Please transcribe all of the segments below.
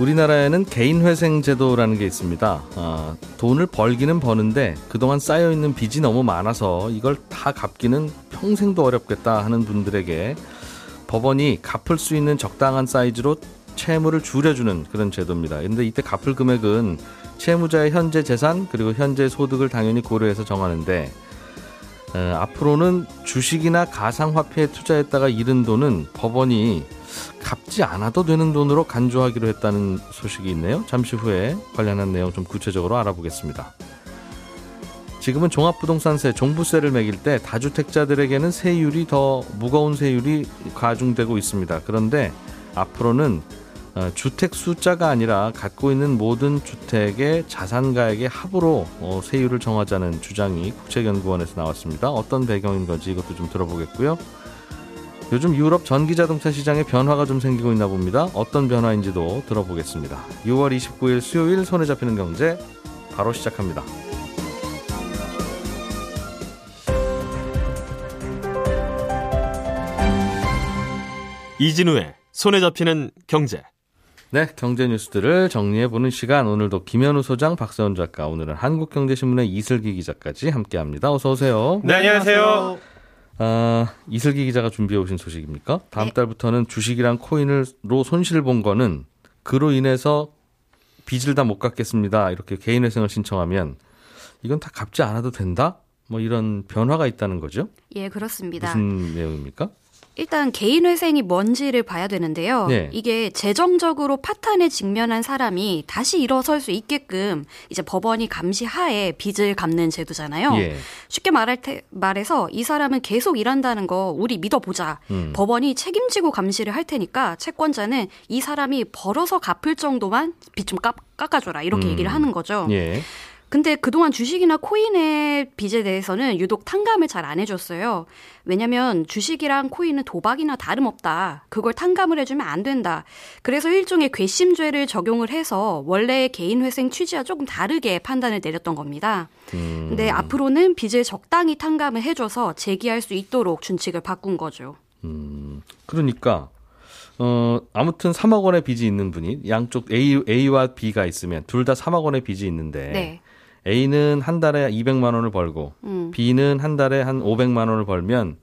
우리나라에는 개인회생 제도라는 게 있습니다. 아, 돈을 벌기는 버는데 그동안 쌓여 있는 빚이 너무 많아서 이걸 다 갚기는 평생도 어렵겠다 하는 분들에게 법원이 갚을 수 있는 적당한 사이즈로 채무를 줄여주는 그런 제도입니다. 근데 이때 갚을 금액은 채무자의 현재 재산 그리고 현재 소득을 당연히 고려해서 정하는데 어, 앞으로는 주식이나 가상화폐에 투자했다가 잃은 돈은 법원이 갚지 않아도 되는 돈으로 간주하기로 했다는 소식이 있네요. 잠시 후에 관련한 내용 좀 구체적으로 알아보겠습니다. 지금은 종합부동산세, 종부세를 매길 때 다주택자들에게는 세율이 더 무거운 세율이 가중되고 있습니다. 그런데 앞으로는 어, 주택 숫자가 아니라 갖고 있는 모든 주택의 자산가액의 합으로 어, 세율을 정하자는 주장이 국책연구원에서 나왔습니다. 어떤 배경인 건지 이것도 좀 들어보겠고요. 요즘 유럽 전기 자동차 시장에 변화가 좀 생기고 있나 봅니다. 어떤 변화인지도 들어보겠습니다. 6월 29일 수요일 손에 잡히는 경제 바로 시작합니다. 이진우의 손에 잡히는 경제. 네, 경제 뉴스들을 정리해 보는 시간. 오늘도 김현우 소장, 박세원 작가, 오늘은 한국경제신문의 이슬기 기자까지 함께합니다. 어서 오세요. 네, 안녕하세요. 아, 이슬기 기자가 준비해 오신 소식입니까? 다음 네. 달부터는 주식이랑 코인으로 손실 본 거는 그로 인해서 빚을 다 못 갚겠습니다. 이렇게 개인회생을 신청하면 이건 다 갚지 않아도 된다? 뭐 이런 변화가 있다는 거죠? 예, 그렇습니다. 무슨 내용입니까? 일단 개인 회생이 뭔지를 봐야 되는데요. 네. 이게 재정적으로 파탄에 직면한 사람이 다시 일어설 수 있게끔 이제 법원이 감시하에 빚을 갚는 제도잖아요. 예. 쉽게 말할 테, 말해서 이 사람은 계속 일한다는 거 우리 믿어보자. 음. 법원이 책임지고 감시를 할 테니까 채권자는 이 사람이 벌어서 갚을 정도만 빚 좀 깎아줘라 이렇게 음. 얘기를 하는 거죠. 예. 근데 그동안 주식이나 코인의 빚에 대해서는 유독 탕감을 잘 안 해줬어요. 왜냐면 주식이랑 코인은 도박이나 다름없다. 그걸 탕감을 해주면 안 된다. 그래서 일종의 괘씸죄를 적용을 해서 원래의 개인회생 취지와 조금 다르게 판단을 내렸던 겁니다. 음. 근데 앞으로는 빚을 적당히 탕감을 해줘서 재기할 수 있도록 준칙을 바꾼 거죠. 음, 그러니까 어 아무튼 3억 원의 빚이 있는 분이 양쪽 A A와 B가 있으면 둘 다 3억 원의 빚이 있는데 네. A는 한 달에 200만 원을 벌고 음. B는 한 달에 한 500만 원을 벌면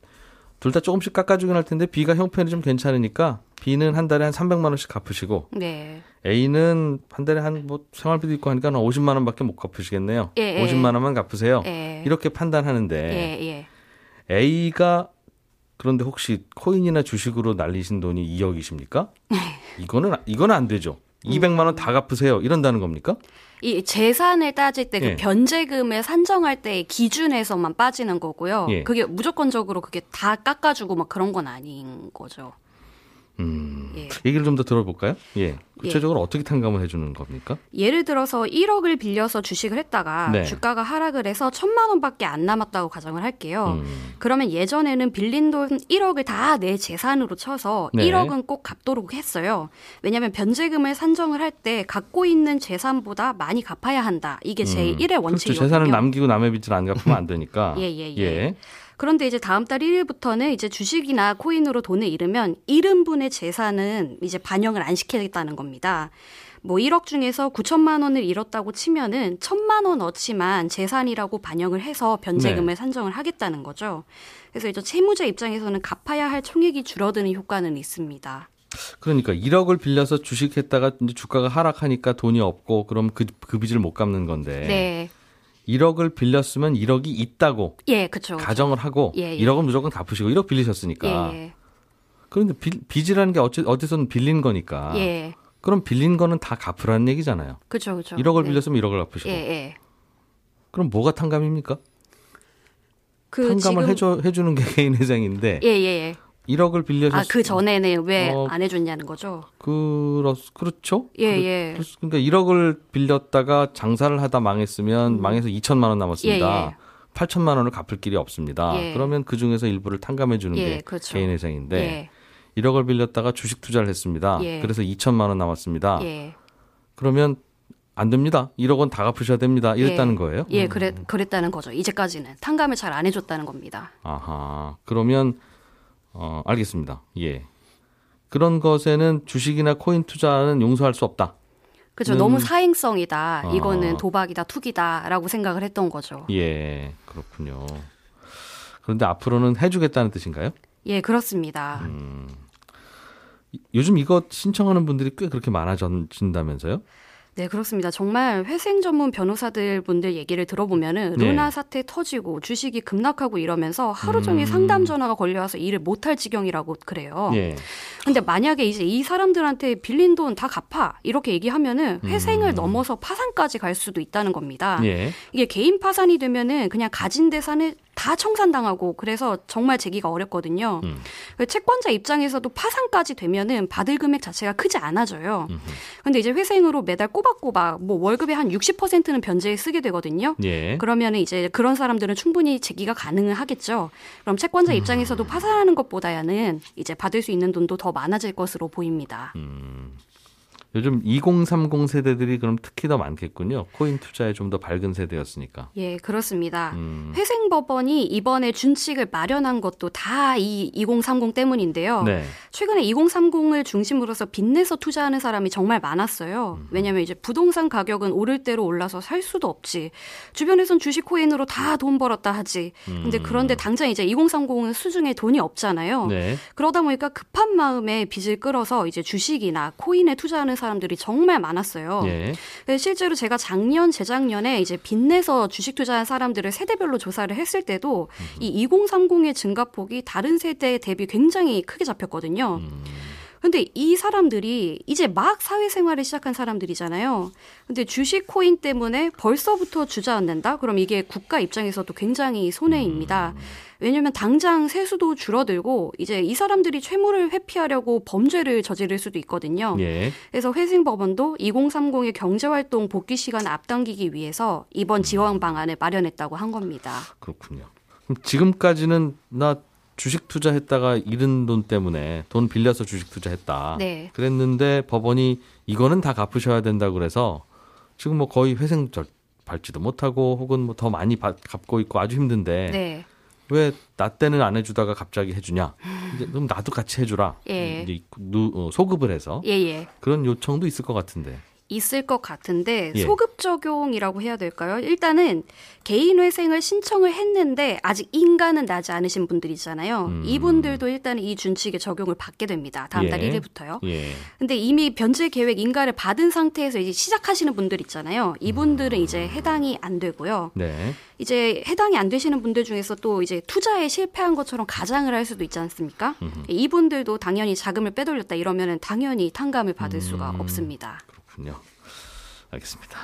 둘 다 조금씩 깎아주긴 할 텐데 B가 형편이 좀 괜찮으니까 B는 한 달에 한 300만 원씩 갚으시고 네. A는 한 달에 한 뭐 생활비도 있고 하니까 한 50만 원밖에 못 갚으시겠네요. 예, 예. 50만 원만 갚으세요. 예. 이렇게 판단하는데 예, 예. A가 그런데 혹시 코인이나 주식으로 날리신 돈이 2억이십니까? 이거는 이거는 안 되죠. 200만 원 다 갚으세요. 이런다는 겁니까? 이 재산을 따질 때그 예. 변제금을 산정할 때의 기준에서만 빠지는 거고요. 예. 그게 무조건적으로 그게 다 깎아주고 막 그런 건 아닌 거죠. 음. 예. 얘기를 좀 더 들어볼까요? 예. 구체적으로 어떻게 탕감을 해주는 겁니까? 예를 들어서 1억을 빌려서 주식을 했다가 네. 주가가 하락을 해서 천만 원밖에 안 남았다고 가정을 할게요. 음. 그러면 예전에는 빌린 돈 1억을 다 내 재산으로 쳐서 네. 1억은 꼭 갚도록 했어요. 왜냐하면 변제금을 산정을 할 때 갖고 있는 재산보다 많이 갚아야 한다. 이게 제 1의 그렇죠. 원칙이거든요. 재산을 남기고 남의 빚을 안 갚으면 안 되니까. 예, 예, 예. 그런데 이제 다음 달 1일부터는 이제 주식이나 코인으로 돈을 잃으면 잃은 분의 재산은 이제 반영을 안 시키겠다는 겁니다. 뭐 1억 중에서 9천만 원을 잃었다고 치면은 1천만 원어치만 재산이라고 반영을 해서 변제금을 네. 산정을 하겠다는 거죠. 그래서 이제 채무자 입장에서는 갚아야 할 총액이 줄어드는 효과는 있습니다. 그러니까 1억을 빌려서 주식했다가 이제 주가가 하락하니까 돈이 없고 그럼 그, 그 빚을 못 갚는 건데. 네. 1억을 빌렸으면 1억이 있다고 예, 그렇죠. 가정을 하고 예, 예. 1억은 무조건 갚으시고 1억 빌리셨으니까. 예, 그런데 빚, 빚이라는 게 어째, 어디서는 빌린 거니까. 예. 예. 그럼 빌린 거는 다 갚으라는 얘기잖아요. 그렇죠, 그렇죠. 1억을 네. 빌렸으면 1억을 갚으시고. 예, 예. 그럼 뭐가 탕감입니까? 그 탕감을 지금 해줘, 해주는 게 개인 회생인데 예, 예, 예. 1억을 빌려줬 아, 그 전에는 왜 어, 안 해줬냐는 거죠? 그렇 그렇죠? 예, 그렇- 예. 그렇- 그러니까 1억을 빌렸다가 장사를 하다 망했으면 망해서 2천만 원 남았습니다. 음. 예, 예. 8천만 원을 갚을 길이 없습니다. 예. 그러면 그 중에서 일부를 탕감해 주는 예, 게 그렇죠. 개인회생인데 예, 1억을 빌렸다가 주식 투자를 했습니다. 예. 그래서 2천만 원 남았습니다. 예. 그러면 안 됩니다. 1억 원 다 갚으셔야 됩니다. 이랬다는 예. 거예요? 예, 그랬, 그랬다는 거죠. 이제까지는. 탕감을 잘 안 해줬다는 겁니다. 아하. 그러면 어, 알겠습니다. 예. 그런 것에는 주식이나 코인 투자는 용서할 수 없다. 그죠. 음. 너무 사행성이다. 아. 이거는 도박이다, 투기다라고 생각을 했던 거죠. 예. 그렇군요. 그런데 앞으로는 해주겠다는 뜻인가요? 예, 그렇습니다. 음. 이- 요즘 이거 신청하는 분들이 꽤 그렇게 많아진다면서요? 네, 그렇습니다. 정말 회생 전문 변호사들 분들 얘기를 들어보면은 네. 루나 사태 터지고 주식이 급락하고 이러면서 하루 종일 음. 상담 전화가 걸려와서 일을 못할 지경이라고 그래요. 예. 근데 만약에 이제 이 사람들한테 빌린 돈 다 갚아 이렇게 얘기하면은 회생을 넘어서 파산까지 갈 수도 있다는 겁니다. 음. 예. 이게 개인 파산이 되면은 그냥 가진 재산을 다 청산당하고 그래서 정말 재기가 어렵거든요. 음. 그 채권자 입장에서도 파산까지 되면은 받을 금액 자체가 크지 않아져요. 근데 이제 회생으로 매달 꼬박꼬박 뭐 월급의 한 60%는 변제에 쓰게 되거든요. 예. 그러면은 이제 그런 사람들은 충분히 재기가 가능은 하겠죠. 그럼 채권자 음. 입장에서도 파산하는 것보다는 이제 받을 수 있는 돈도 더 많아질 것으로 보입니다. 음. 요즘 2030 세대들이 그럼 특히 더 많겠군요. 코인 투자에 좀 더 밝은 세대였으니까. 예, 그렇습니다. 음. 회생법원이 이번에 준칙을 마련한 것도 다 이 2030 때문인데요. 네. 최근에 2030을 중심으로서 빚내서 투자하는 사람이 정말 많았어요. 왜냐하면 이제 부동산 가격은 오를 대로 올라서 살 수도 없지. 주변에선 주식 코인으로 다 돈 벌었다 하지. 근데 그런데 당장 이제 2030은 수중에 돈이 없잖아요. 음. 네. 그러다 보니까 급한 마음에 빚을 끌어서 이제 주식이나 코인에 투자하는 사람 들이 정말 많았어요. 예. 네, 실제로 제가 작년, 재작년에 이제 빚내서 주식 투자한 사람들을 세대별로 조사를 했을 때도 이 2030의 증가폭이 다른 세대 대비 굉장히 크게 잡혔거든요. 근데 이 사람들이 이제 막 사회생활을 시작한 사람들이잖아요. 근데 주식 코인 때문에 벌써부터 주저 앉는다? 그럼 이게 국가 입장에서도 굉장히 손해입니다. 왜냐면 당장 세수도 줄어들고 이제 이 사람들이 채무를 회피하려고 범죄를 저지를 수도 있거든요. 예. 그래서 회생법원도 2030의 경제활동 복귀 시간을 앞당기기 위해서 이번 지원 방안을 마련했다고 한 겁니다. 그렇군요. 그럼 지금까지는 나 주식 투자했다가 잃은 돈 때문에 돈 빌려서 주식 투자했다. 네. 그랬는데 법원이 이거는 다 갚으셔야 된다고 그래서 지금 뭐 거의 회생 절 밟지도 못하고 혹은 뭐 더 많이 받- 갚고 있고 아주 힘든데 네. 왜나 때는 안 해주다가 갑자기 해주냐? 이제 그럼 나도 같이 해주라. 예. 이제 누, 어, 소급을 해서 예, 예. 그런 요청도 있을 것 같은데. 있을 것 같은데 예. 소급 적용이라고 해야 될까요? 일단은 개인 회생을 신청을 했는데 아직 인가는 나지 않으신 분들 있잖아요. 음. 이분들도 일단 이 준칙의 적용을 받게 됩니다. 다음 달 예. 1일부터요. 예. 근데 이미 변제 계획 인가를 받은 상태에서 이제 시작하시는 분들 있잖아요. 이분들은 이제 해당이 안 되고요. 네. 이제 해당이 안 되시는 분들 중에서 또 이제 투자에 실패한 것처럼 가장을 할 수도 있지 않습니까? 이분들도 당연히 자금을 빼돌렸다 이러면은 당연히 탕감을 받을 수가 음. 없습니다. 그렇군요. 알겠습니다.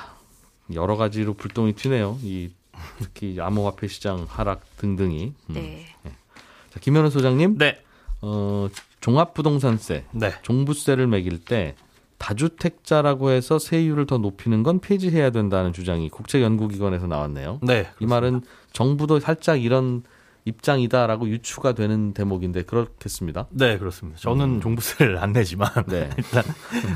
여러 가지로 불똥이 튀네요. 이 특히 암호화폐 시장 하락 등등이. 음. 네. 자, 김현우 소장님, 네. 어, 종합부동산세, 네. 종부세를 매길 때 다주택자라고 해서 세율을 더 높이는 건 폐지해야 된다는 주장이 국제연구기관에서 나왔네요. 네. 이 말은 정부도 살짝 이런 입장이다라고 유추가 되는 대목인데 그렇겠습니다. 네, 그렇습니다. 저는 종부세를 안 내지만 네. 일단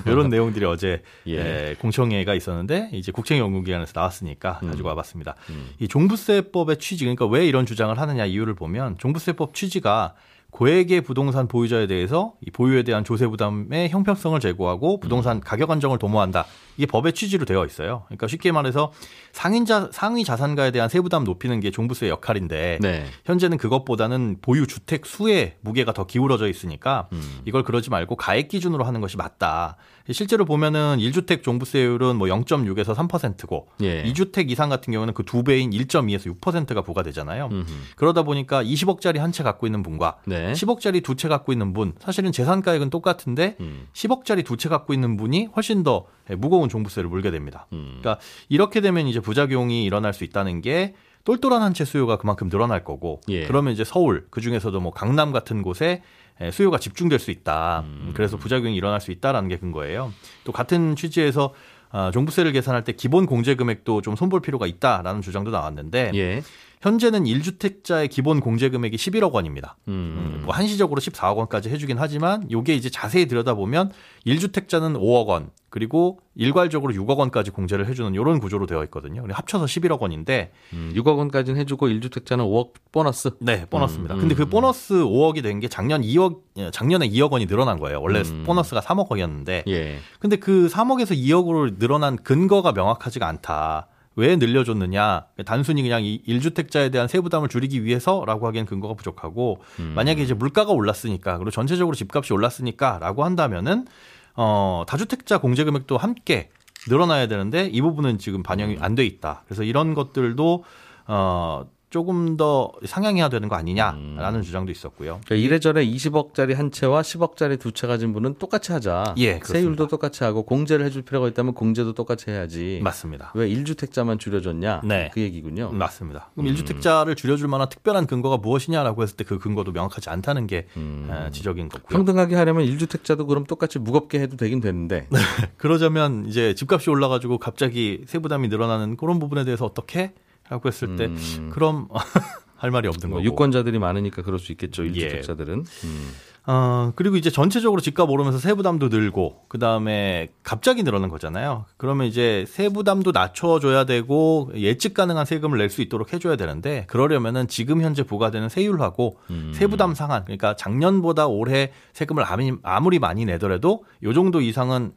이런 내용들이 어제 예. 예, 공청회가 있었는데 이제 국책연구기관에서 나왔으니까 음. 가지고 와봤습니다. 이 종부세법의 취지, 그러니까 왜 이런 주장을 하느냐 이유를 보면 종부세법 취지가 고액의 부동산 보유자에 대해서 이 보유에 대한 조세 부담의 형평성을 제고하고 부동산 가격 안정을 도모한다. 이게 법의 취지로 되어 있어요. 그러니까 쉽게 말해서 상인자 상위 자산가에 대한 세부담 높이는 게 종부세의 역할인데 네. 현재는 그것보다는 보유 주택 수에 무게가 더 기울어져 있으니까 이걸 그러지 말고 가액 기준으로 하는 것이 맞다. 실제로 보면은 1주택 종부세율은 뭐 0.6에서 3%고 예. 2주택 이상 같은 경우는 그 두 배인 1.2에서 6%가 부과되잖아요. 음흠. 그러다 보니까 20억짜리 한 채 갖고 있는 분과 네. 10억짜리 두 채 갖고 있는 분 사실은 재산 가액은 똑같은데 음. 10억짜리 두 채 갖고 있는 분이 훨씬 더 무거운 종부세를 물게 됩니다. 음. 그러니까 이렇게 되면 이제 부작용이 일어날 수 있다는 게 똘똘한 한 채 수요가 그만큼 늘어날 거고 예. 그러면 이제 서울 그 중에서도 뭐 강남 같은 곳에 에, 수요가 집중될 수 있다. 음. 그래서 부작용이 일어날 수 있다라는 게 근거예요. 또 같은 취지에서 아, 종부세를 계산할 때 기본 공제 금액도 좀 손볼 필요가 있다라는 주장도 나왔는데 예. 현재는 1주택자의 기본 공제 금액이 11억 원입니다. 음. 음, 뭐 한시적으로 14억 원까지 해주긴 하지만 요게 이제 자세히 들여다보면 1주택자는 5억 원 그리고 일괄적으로 6억 원까지 공제를 해주는 이런 구조로 되어 있거든요. 합쳐서 11억 원인데 음, 6억 원까지는 해주고 1주택자는 5억 보너스. 네 보너스입니다. 음, 근데 그 음. 보너스 5억이 된 게 작년 2억 예, 작년에 2억 원이 늘어난 거예요. 원래 음. 보너스가 3억 원이었는데 예. 근데 그 3억에서 2억으로 늘어난 근거가 명확하지가 않다. 왜 늘려줬느냐? 단순히 그냥 이 1주택자에 대한 세부담을 줄이기 위해서라고 하기엔 근거가 부족하고 음. 만약에 이제 물가가 올랐으니까 그리고 전체적으로 집값이 올랐으니까라고 한다면은 어 다주택자 공제 금액도 함께 늘어나야 되는데 이 부분은 지금 반영이 안 돼 있다. 그래서 이런 것들도 어 조금 더 상향해야 되는 거 아니냐라는 주장도 있었고요. 그러니까 이래저래 20억짜리 한 채와 10억짜리 두 채 가진 분은 똑같이 하자. 예, 그렇습니다. 세율도 똑같이 하고 공제를 해줄 필요가 있다면 공제도 똑같이 해야지. 맞습니다. 왜 1주택자만 줄여줬냐? 네. 그 얘기군요. 맞습니다. 그럼 1주택자를 줄여줄 만한 특별한 근거가 무엇이냐라고 했을 때 그 근거도 명확하지 않다는 게 음. 에, 지적인 거고요. 평등하게 하려면 1주택자도 그럼 똑같이 무겁게 해도 되긴 되는데. 그러자면 이제 집값이 올라가지고 갑자기 세부담이 늘어나는 그런 부분에 대해서 어떻게? 라고 했을 때 음. 그럼 할 말이 없는 뭐 거고. 유권자들이 많으니까 그럴 수 있겠죠. 예. 1주택자들은. 음. 어, 그리고 이제 전체적으로 집값 오르면서 세부담도 늘고, 그 다음에 갑자기 늘어난 거잖아요. 그러면 이제 세부담도 낮춰 줘야 되고, 예측 가능한 세금을 낼 수 있도록 해 줘야 되는데, 그러려면은 지금 현재 부과되는 세율하고 음. 세부담 상한, 그러니까 작년보다 올해 세금을 아무리, 아무리 많이 내더라도 요 정도 이상은 음,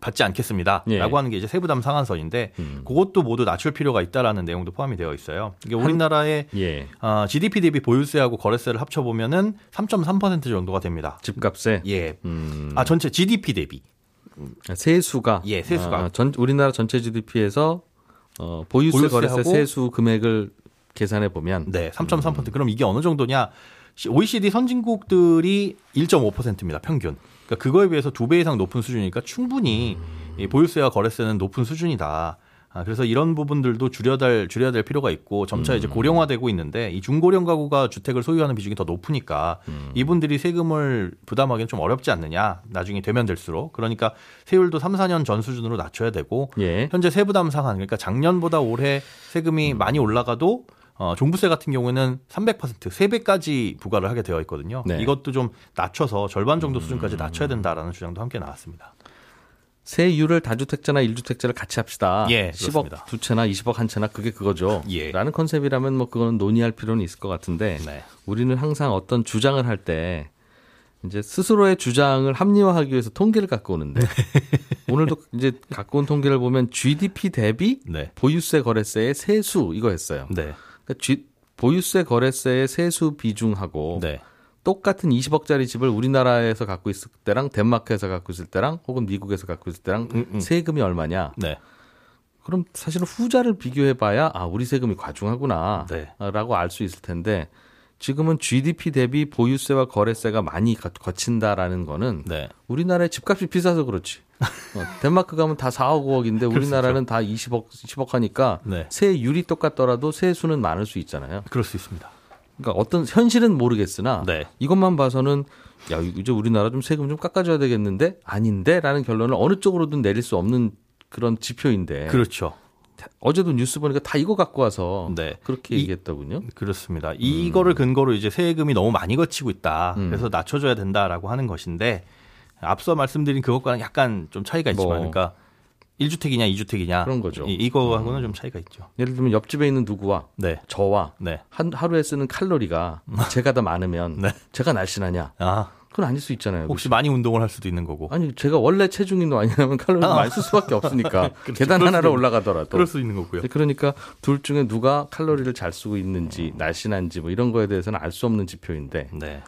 받지 않겠습니다. 예. 라고 하는 게 이제 세부담 상한선인데, 음. 그것도 모두 낮출 필요가 있다라는 내용도 포함이 되어 있어요. 이게 우리나라의 예. 아, GDP 대비 보유세하고 거래세를 합쳐 보면은 3.3% 정도가 됩니다. 집값에. 예. 음. 아, 전체 GDP 대비. 세수가. 예, 세수가. 아, 전, 우리나라 전체 GDP에서 어, 보유세, 보유세하고 거래세, 세수 금액을 계산해 보면 네, 3.3%. 그럼 이게 어느 정도냐? OECD 선진국들이 1.5%입니다, 평균. 그러니까 그거에 비해서 두 배 이상 높은 수준이니까 충분히 이 보유세와 거래세는 높은 수준이다. 아, 그래서 이런 부분들도 줄여야 될, 줄여야 될 필요가 있고 점차 이제 고령화되고 있는데 이 중고령 가구가 주택을 소유하는 비중이 더 높으니까 이분들이 세금을 부담하기는 좀 어렵지 않느냐. 나중에 되면 될수록. 그러니까 세율도 3, 4년 전 수준으로 낮춰야 되고 예. 현재 세부담 상한 그러니까 작년보다 올해 세금이 많이 올라가도 어, 종부세 같은 경우에는 300% 3배까지 부과를 하게 되어 있거든요. 네. 이것도 좀 낮춰서 절반 정도 수준까지 낮춰야 된다라는 주장도 함께 나왔습니다. 세율을 다주택자나 1주택자를 같이 합시다. 예, 10억 그렇습니다. 두 채나 20억 한 채나 그게 그거죠. 예. 라는 컨셉이라면 뭐 그거는 논의할 필요는 있을 것 같은데 네. 우리는 항상 어떤 주장을 할 때 이제 스스로의 주장을 합리화하기 위해서 통계를 갖고 오는데 오늘도 이제 갖고 온 통계를 보면 GDP 대비 네. 보유세 거래세의 세수 이거 했어요. 네. 그러니까 보유세 거래세의 세수 비중하고 네. 똑같은 20억짜리 집을 우리나라에서 갖고 있을 때랑 덴마크에서 갖고 있을 때랑 혹은 미국에서 갖고 있을 때랑 음, 음. 세금이 얼마냐? 네. 그럼 사실은 후자를 비교해 봐야 아, 우리 세금이 과중하구나. 네. 라고 알 수 있을 텐데 지금은 GDP 대비 보유세와 거래세가 많이 거- 거친다라는 거는 네. 우리나라의 집값이 비싸서 그렇지. 어, 덴마크 가면 다 4억 5억인데 우리나라는 다 20억 10억 하니까 네. 세율이 똑같더라도 세수는 많을 수 있잖아요. 그럴 수 있습니다. 그러니까 어떤 현실은 모르겠으나 네. 이것만 봐서는 야 이제 우리나라 좀 세금 좀 깎아줘야 되겠는데 아닌데라는 결론을 어느 쪽으로든 내릴 수 없는 그런 지표인데 그렇죠. 어제도 뉴스 보니까 다 이거 갖고 와서 네. 그렇게 이- 얘기했더군요. 그렇습니다. 이거를 근거로 이제 세금이 너무 많이 거치고 있다. 음. 그래서 낮춰줘야 된다라고 하는 것인데 앞서 말씀드린 그것과는 약간 좀 차이가 있지만, 뭐. 그러니까 1주택이냐 2주택이냐 그런 거죠. 음. 이, 이거하고는 좀 차이가 있죠. 예를 들면 옆집에 있는 누구와 네, 저와 네, 한 하루에 쓰는 칼로리가 제가 더 많으면 네. 제가 날씬하냐? 아 그건 아닐 수 있잖아요. 혹시 많이 운동을 할 수도 있는 거고. 아니 제가 원래 체중이 아니라면 칼로리 아. 많이 쓸 수밖에 없으니까 그렇죠. 계단 있- 올라가더라도 그럴 수 있는 거고요. 네, 그러니까 둘 중에 누가 칼로리를 잘 쓰고 있는지 날씬한지 뭐 이런 거에 대해서는 알 수 없는 지표인데 네,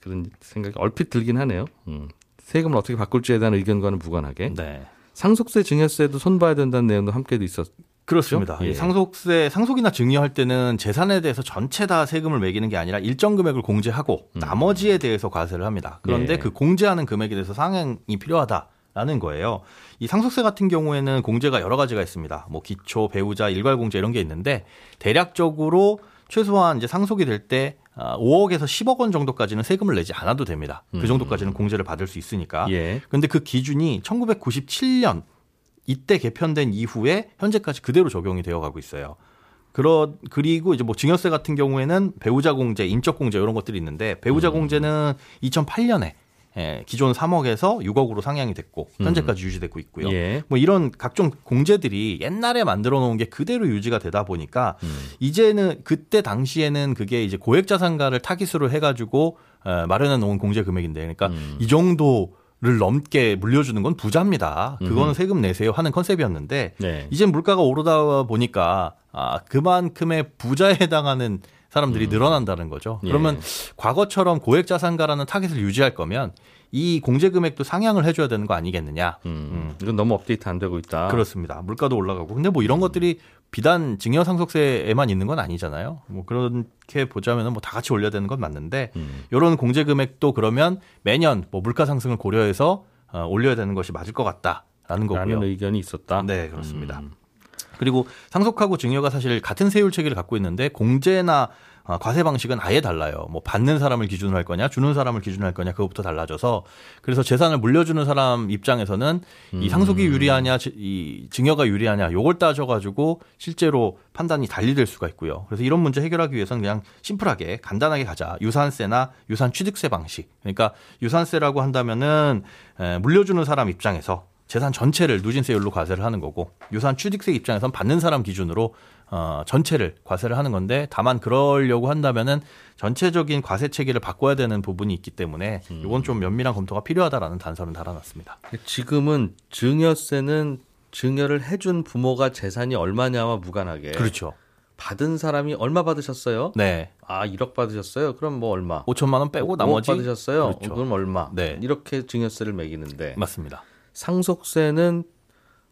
그런 생각이 얼핏 들긴 하네요. 음. 세금을 어떻게 바꿀지에 대한 의견과는 무관하게 네. 상속세 증여세도 손봐야 된다는 내용도 함께도 있었. 그렇습니다. 예. 이 상속세 상속이나 증여할 때는 재산에 대해서 전체 다 세금을 매기는 게 아니라 일정 금액을 공제하고 나머지에 대해서 과세를 합니다. 그런데 음. 예. 그 공제하는 금액에 대해서 상향이 필요하다. 라는 거예요. 이 상속세 같은 경우에는 공제가 여러 가지가 있습니다. 뭐 기초, 배우자, 일괄 공제 이런 게 있는데 대략적으로 최소한 이제 상속이 될 때 5억에서 10억 원 정도까지는 세금을 내지 않아도 됩니다. 그 정도까지는 공제를 받을 수 있으니까. 예. 근데 그 기준이 1997년 이때 개편된 이후에 현재까지 그대로 적용이 되어 가고 있어요. 그러 그리고 이제 뭐 증여세 같은 경우에는 배우자 공제, 인적 공제 이런 것들이 있는데 배우자 공제는 2008년에 예, 기존 3억에서 6억으로 상향이 됐고 현재까지 유지되고 있고요. 예. 뭐 이런 각종 공제들이 옛날에 만들어 놓은 게 그대로 유지가 되다 보니까 이제는 그때 당시에는 그게 이제 고액 자산가를 타깃으로 해가지고 어, 마련해 놓은 공제 금액인데 그러니까 이 정도 를 넘게 물려주는 건 부자입니다. 그거는 세금 내세요 하는 컨셉이었는데 네. 이제 물가가 오르다 보니까 아 그만큼의 부자에 해당하는 사람들이 늘어난다는 거죠. 예. 그러면 과거처럼 고액 자산가라는 타깃을 유지할 거면 이 공제 금액도 상향을 해줘야 되는 거 아니겠느냐. 음, 이건 너무 업데이트 안 되고 있다. 그렇습니다. 물가도 올라가고. 근데 뭐 이런 것들이 비단 증여 상속세에만 있는 건 아니잖아요. 뭐 그렇게 보자면은 뭐 다 같이 올려야 되는 건 맞는데 음. 이런 공제 금액도 그러면 매년 뭐 물가 상승을 고려해서 어, 올려야 되는 것이 맞을 것 같다라는 거고요. 라는 의견이 있었다. 네, 그렇습니다. 음. 그리고 상속하고 증여가 사실 같은 세율 체계를 갖고 있는데 공제나 어, 과세 방식은 아예 달라요. 뭐 받는 사람을 기준으로 할 거냐, 주는 사람을 기준으로 할 거냐, 그것부터 달라져서 그래서 재산을 물려주는 사람 입장에서는 이 상속이 유리하냐, 지- 이 증여가 유리하냐, 요걸 따져가지고 실제로 판단이 달리될 수가 있고요. 그래서 이런 문제 해결하기 위해서는 그냥 심플하게 간단하게 가자. 유산세나 유산 취득세 방식. 그러니까 유산세라고 한다면은 에, 물려주는 사람 입장에서 재산 전체를 누진세율로 과세를 하는 거고 유산 취득세 입장에선 받는 사람 기준으로 어, 전체를 과세를 하는 건데 다만 그러려고 한다면은 전체적인 과세 체계를 바꿔야 되는 부분이 있기 때문에 이건 좀 면밀한 검토가 필요하다라는 단서는 달아놨습니다. 지금은 증여세는 증여를 해준 부모가 재산이 얼마냐와 무관하게 그렇죠. 받은 사람이 얼마 받으셨어요? 네. 아 1억 받으셨어요? 그럼 뭐 얼마? 5천만 원 빼고 5억 나머지 받으셨어요? 그렇죠. 그럼 얼마? 네. 이렇게 증여세를 매기는데 맞습니다. 상속세는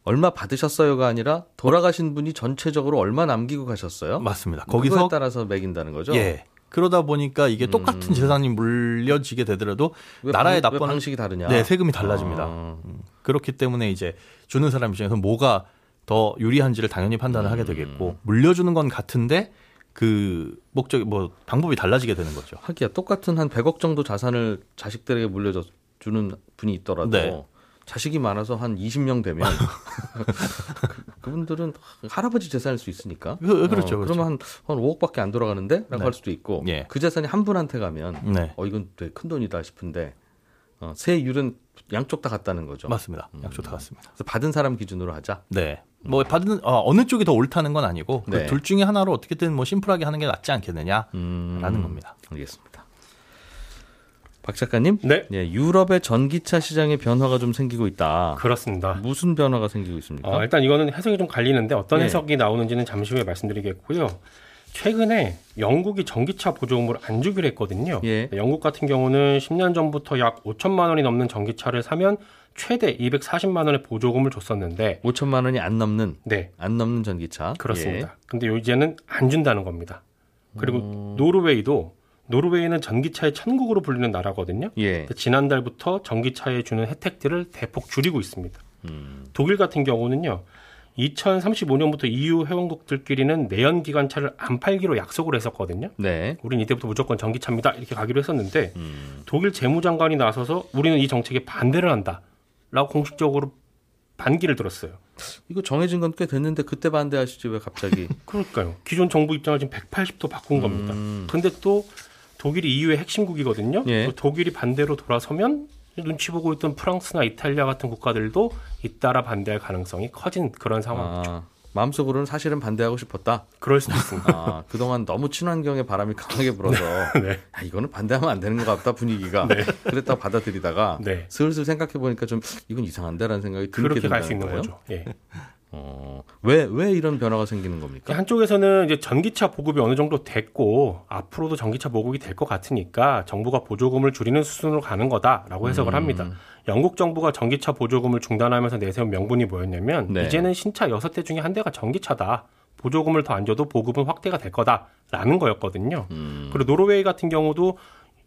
얼마 받으셨어요가 아니라 돌아가신 분이 전체적으로 얼마 남기고 가셨어요? 맞습니다. 거기서 따라서 매긴다는 거죠? 예. 그러다 보니까 이게 똑같은 재산이 물려지게 되더라도 왜 나라의 방, 납부는 방식이 다르냐? 네, 세금이 달라집니다. 아, 음, 그렇기 때문에 이제 주는 사람 입장에서 뭐가 더 유리한지를 당연히 판단을 하게 되겠고 물려주는 건 같은데 그 목적이 뭐 방법이 달라지게 되는 거죠. 하기야 똑같은 한 100억 정도 자산을 자식들에게 물려주는 분이 있더라도 네. 자식이 많아서 한 20명 되면 그- 그분들은 할아버지 재산일 수 있으니까. 그- 그렇죠, 어, 그렇죠. 그러면 한, 한 5억밖에 안 돌아가는데? 라고 네. 할 수도 있고 예. 그 재산이 한 분한테 가면 네. 어 이건 되게 큰 돈이다 싶은데 어, 세율은 양쪽 다 같다는 거죠. 맞습니다. 양쪽 다 같습니다. 그래서 받은 사람 기준으로 하자. 네. 뭐 받는 어, 어느 쪽이 더 옳다는 건 아니고 네. 그둘 중에 하나로 어떻게든 뭐 심플하게 하는 게 낫지 않겠느냐라는 음, 겁니다. 알겠습니다. 박 작가님, 네, 예, 유럽의 전기차 시장에 변화가 좀 생기고 있다. 그렇습니다. 무슨 변화가 생기고 있습니까? 어, 일단 이거는 해석이 좀 갈리는데 어떤 네. 해석이 나오는지는 잠시 후에 말씀드리겠고요. 최근에 영국이 전기차 보조금을 안 주기로 했거든요. 예. 영국 같은 경우는 10년 전부터 약 5천만 원이 넘는 전기차를 사면 최대 240만 원의 보조금을 줬었는데 5천만 원이 안 넘는 네, 안 넘는 전기차. 그렇습니다. 근데 요- 이제는 안 준다는 겁니다. 그리고 음. 노르웨이도 노르웨이는 전기차의 천국으로 불리는 나라거든요. 예. 지난달부터 전기차에 주는 혜택들을 대폭 줄이고 있습니다. 음. 독일 같은 경우는요. 2035년부터 EU 회원국들끼리는 내연 기관차를 안 팔기로 약속을 했었거든요. 네. 우린 이때부터 무조건 전기차입니다. 이렇게 가기로 했었는데 음. 독일 재무장관이 나서서 우리는 이 정책에 반대를 한다라고 공식적으로 반기를 들었어요. 이거 정해진 건 꽤 됐는데 그때 반대하시지 왜 갑자기? 그러니까요. 기존 정부 입장을 지금 180도 바꾼 겁니다. 음. 근데 또 독일이 EU의 핵심국이거든요. 예. 또 독일이 반대로 돌아서면 눈치 보고 있던 프랑스나 이탈리아 같은 국가들도 잇따라 반대할 가능성이 커진 그런 상황이죠. 아, 마음속으로는 사실은 반대하고 싶었다. 그럴 수도 있습니다. 아, 그동안 너무 친환경의 바람이 강하게 불어서 네. 아, 이거는 반대하면 안 되는 것 같다 분위기가. 그랬다고 받아들이다가 네. 슬슬 생각해 보니까 좀 이건 이상한데라는 생각이 들게 된다는 있는 거예요. 거죠. 예. 어, 왜, 왜 이런 변화가 생기는 겁니까? 한쪽에서는 이제 전기차 보급이 어느 정도 됐고 앞으로도 전기차 보급이 될 것 같으니까 정부가 보조금을 줄이는 수순으로 가는 거다라고 해석을 음. 합니다. 영국 정부가 전기차 보조금을 중단하면서 내세운 명분이 뭐였냐면 네. 이제는 신차 여섯 대 중에 한 대가 전기차다. 보조금을 더 안 줘도 보급은 확대가 될 거다라는 거였거든요. 음. 그리고 노르웨이 같은 경우도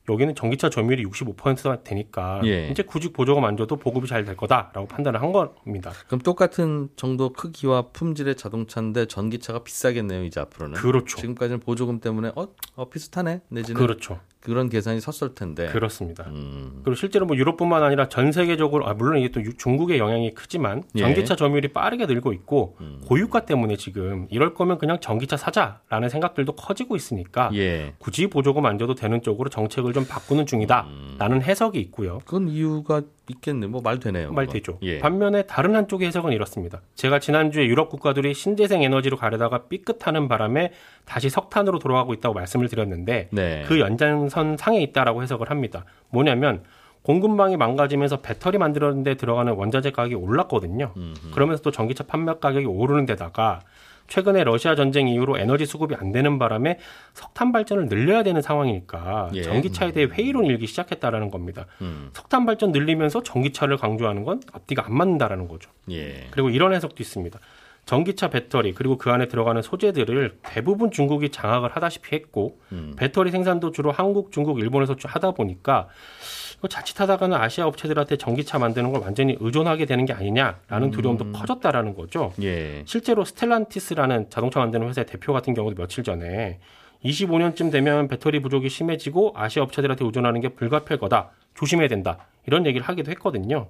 여기는 전기차 점유율이 65%가 되니까 예. 이제 굳이 보조금 안 줘도 보급이 잘 될 거다라고 판단을 한 겁니다. 그럼 똑같은 정도 크기와 품질의 자동차인데 전기차가 비싸겠네요, 이제 앞으로는. 그렇죠. 지금까지는 보조금 때문에 어, 어 비슷하네 내지는 그렇죠. 그런 계산이 섰을 텐데. 그렇습니다. 음, 그리고 실제로 뭐 유럽뿐만 아니라 전 세계적으로 아 물론 이게 또 유- 중국의 영향이 크지만 예. 전기차 점유율이 빠르게 늘고 있고 음. 고유가 때문에 지금 이럴 거면 그냥 전기차 사자라는 생각들도 커지고 있으니까 예. 굳이 보조금 안 줘도 되는 쪽으로 정책을 좀 바꾸는 중이다라는 해석이 있고요. 그건 이유가 있겠네. 뭐 말 되네요. 말. 되죠. 예. 반면에 다른 한쪽의 해석은 이렇습니다. 제가 지난주에 유럽 국가들이 신재생 에너지로 가려다가 삐끗하는 바람에 다시 석탄으로 돌아가고 있다고 말씀을 드렸는데 네. 그 연장선 상에 있다라고 해석을 합니다. 뭐냐면 공급망이 망가지면서 배터리 만드는 데 들어가는 원자재 가격이 올랐거든요. 음흠. 그러면서 또 전기차 판매 가격이 오르는 데다가 최근에 러시아 전쟁 이후로 에너지 수급이 안 되는 바람에 석탄 발전을 늘려야 되는 상황이니까 예. 전기차에 대해 회의론 일기 시작했다라는 겁니다. 음. 석탄 발전 늘리면서 전기차를 강조하는 건 앞뒤가 안 맞는다라는 거죠. 예. 그리고 이런 해석도 있습니다. 전기차 배터리 그리고 그 안에 들어가는 소재들을 대부분 중국이 장악을 하다시피 했고 음. 배터리 생산도 주로 한국, 중국, 일본에서 주- 하다 보니까 이거 자칫하다가는 아시아 업체들한테 전기차 만드는 걸 완전히 의존하게 되는 게 아니냐라는 두려움도 커졌다라는 거죠. 예. 실제로 스텔란티스라는 자동차 만드는 회사의 대표 같은 경우도 며칠 전에 25년쯤 되면 배터리 부족이 심해지고 아시아 업체들한테 의존하는 게 불가피할 거다. 조심해야 된다. 이런 얘기를 하기도 했거든요.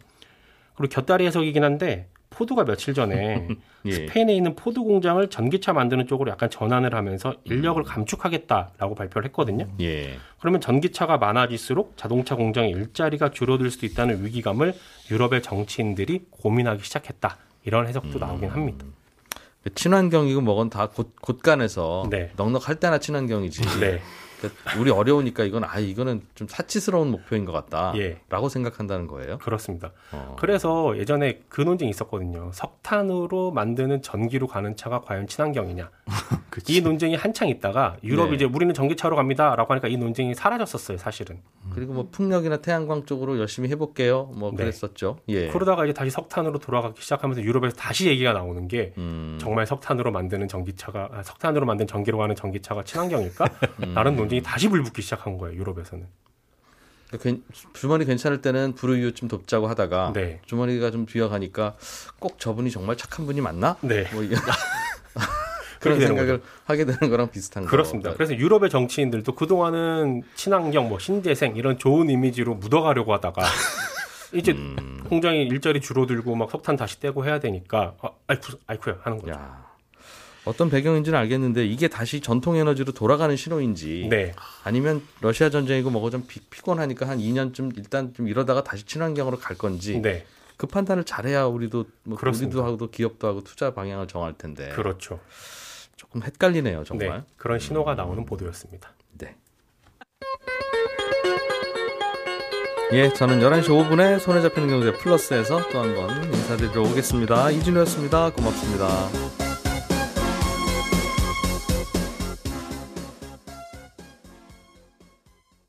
그리고 곁다리 해석이긴 한데 포드가 며칠 전에 예. 스페인에 있는 포드 공장을 전기차 만드는 쪽으로 약간 전환을 하면서 인력을 감축하겠다라고 발표를 했거든요. 예. 그러면 전기차가 많아질수록 자동차 공장의 일자리가 줄어들 수도 있다는 위기감을 유럽의 정치인들이 고민하기 시작했다. 이런 해석도 나오긴 합니다. 그 친환경이고 뭐건 다 곳, 곳간에서 네. 넉넉할 때나 친환경이지. 네. 그러니까 우리 어려우니까 이건 아 이거는 좀 사치스러운 목표인 것 같다라고 예. 생각한다는 거예요. 그렇습니다. 어. 그래서 예전에 그 논쟁이 있었거든요. 석탄으로 만드는 전기로 가는 차가 과연 친환경이냐. 이 논쟁이 한창 있다가 유럽이 네. 이제 우리는 전기차로 갑니다라고 하니까 이 논쟁이 사라졌었어요, 사실은. 그리고 뭐 풍력이나 태양광 쪽으로 열심히 해볼게요. 뭐 네. 그랬었죠. 예. 그러다가 이제 다시 석탄으로 돌아가기 시작하면서 유럽에서 다시 얘기가 나오는 게 음. 정말 석탄으로 만드는 전기차가 아, 석탄으로 만든 전기로 가는 전기차가 친환경일까? 음. 라는 논 쟁이 다시 불붙기 시작한 거예요, 유럽에서는. 괜- 주머니 괜찮을 때는 불우이웃 좀 돕자고 하다가 네. 주머니가 좀 비어가니까 꼭 저분이 정말 착한 분이 맞나? 네. 뭐 그런 생각을 하게 되는 거랑 비슷한 거. 그렇습니다. 그래서 유럽의 정치인들도 그동안은 친환경, 뭐 신재생 이런 좋은 이미지로 묻어가려고 하다가 이제 음. 공장이 일자리 줄어들고 막 석탄 다시 떼고 해야 되니까 아, 아이쿠 아이쿠야 하는 거죠. 야. 어떤 배경인지는 알겠는데 이게 다시 전통 에너지로 돌아가는 신호인지 네, 아니면 러시아 전쟁이고 뭐고 좀 피, 피곤하니까 한 2년쯤 일단 좀 이러다가 다시 친환경으로 갈 건지 네, 그 판단을 잘해야 우리도 뭐 그렇습니다. 우리도 하고 기업도 하고 투자 방향을 정할 텐데 그렇죠. 조금 헷갈리네요 정말. 네, 그런 신호가 나오는 보도였습니다. 네. 예, 저는 11시 5분에 손에 잡히는 경제 플러스에서 또 한 번 인사드리러 오겠습니다. 이진우였습니다. 고맙습니다.